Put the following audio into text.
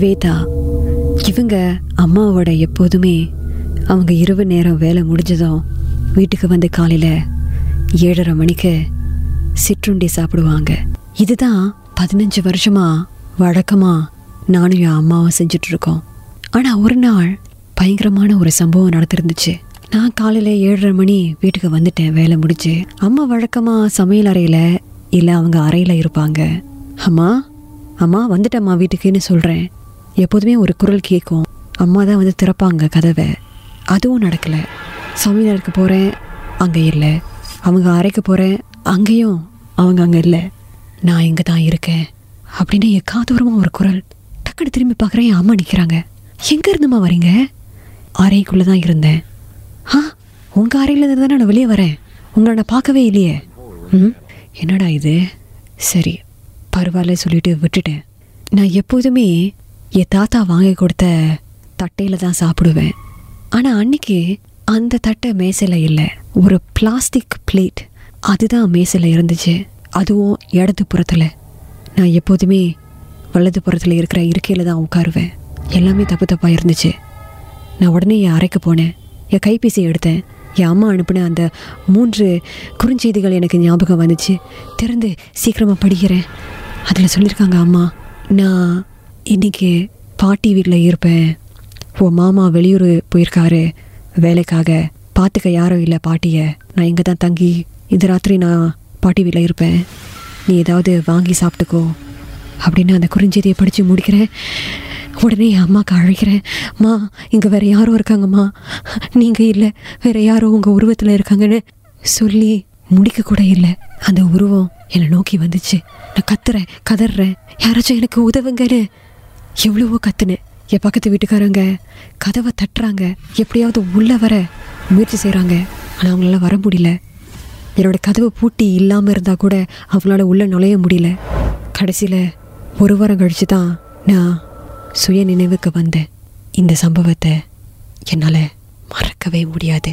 நிவேதா இவங்க அம்மாவோட எப்போதுமே அவங்க இரவு நேரம் வேலை முடிஞ்சதும் வீட்டுக்கு வந்து காலையில் ஏழரை மணிக்கு சிற்றுண்டி சாப்பிடுவாங்க. இதுதான் பதினஞ்சு வருஷமாக வழக்கமாக நானும் என் அம்மாவும் செஞ்சுட்டு இருக்கோம் ஆனால் ஒரு நாள் பயங்கரமான ஒரு சம்பவம் நடந்திருந்துச்சு. நான் காலையில் ஏழரை மணி வீட்டுக்கு வந்துட்டேன் வேலை முடிஞ்சு. அம்மா வழக்கமாக சமையல் அறையில் இல்லை அவங்க அறையில் இருப்பாங்க. அம்மா அம்மா வந்துட்டம்மா வீட்டுக்குன்னு சொல்கிறேன் எப்போதுமே ஒரு குரல் கேட்கும் அம்மா தான் வந்து திறப்பாங்க கதவை. அதுவும் நடக்கலை. சமையலருக்கு போகிறேன் அங்கே இல்லை. அவங்க அறைக்கு போகிறேன் அங்கேயும் அவங்க அங்கே இல்லை. நான் இங்கே தான் இருக்கேன். அப்படின்னு எக்காதூரமாக ஒரு குரல் டக்குன்னு திரும்பி பார்க்குறேன் என் அம்மா நிற்கிறாங்க எங்கே இருந்துமா வரீங்க? அறைக்குள்ளே தான் இருந்தேன். ஆ உங்கள் அறையிலேருந்து தானே நான் வெளியே வரேன். உங்களை நான் பார்க்கவே இல்லையே. ம்? என்னடா இது? சரி பரவாயில்ல சொல்லிட்டு விட்டுட்டேன். நான் எப்போதுமே என் தாத்தா வாங்கி கொடுத்த தட்டையில் தான் சாப்பிடுவேன். ஆனால் அன்னைக்கு அந்த தட்டை மேசையில் இல்லை. ஒரு பிளாஸ்டிக் பிளேட். அதுதான் மேசையில் இருந்துச்சு. அதுவும் இடது புறத்தில். நான் எப்போதுமே வலது புறத்தில் இருக்கிற இருக்கையில் தான் உட்காருவேன். எல்லாமே தப்பு தப்பாக இருந்துச்சு. நான் உடனே என் அறைக்கு போனேன். என் கைபேசி எடுத்தேன். என் அம்மா அனுப்பின அந்த மூன்று குறுஞ்செய்திகள் எனக்கு ஞாபகம் வந்துச்சு. திறந்து சீக்கிரமாக படிக்கிறேன். அதில் சொல்லியிருக்காங்க அம்மா நான் இன்றைக்கி பாட்டி வீட்டில் இருப்பேன். உன் மாமா வெளியூர் போயிருக்காரு. வேலைக்காக பார்த்துக்க யாரும் இல்லை பாட்டியை. நான் இங்கே தான் தங்கி இந்த ராத்திரி நான் பாட்டி வீட்டில் இருப்பேன். நீ ஏதாவது வாங்கி சாப்பிட்டுக்கோ. அப்படின்னு அந்த குறிஞ்செய்தியை படித்து முடிக்கிறேன். உடனே என் அம்மாவுக்கு அழைக்கிறேன். மா இங்கே வேறு யாரும் இருக்காங்கம்மா. நீங்கள் இல்லை வேறு யாரோ உங்கள் உருவத்தில் இருக்காங்கன்னு சொல்லி முடிக்க கூட இல்லை. அந்த உருவம் என்னை நோக்கி வந்துச்சு. நான் கத்துறேன் கதறேன். யாராச்சும் எனக்கு உதவுங்கன்னு எவ்வளவோ கத்துனேன். என் பக்கத்து வீட்டுக்காரங்க கதவை தட்டுறாங்க. எப்படியாவது உள்ளே வர முயற்சி செய்கிறாங்க ஆனால் அவங்களால வர முடியல. என்னோட கதவை பூட்டி இல்லாமல் இருந்தால் கூட அவங்களால உள்ளே நுழைய முடியல. கடைசியில் ஒரு வாரம் கழிச்சு தான் நான் சுய நினைவுக்கு வந்தேன். இந்த சம்பவத்தை என்னால் மறக்கவே முடியாது.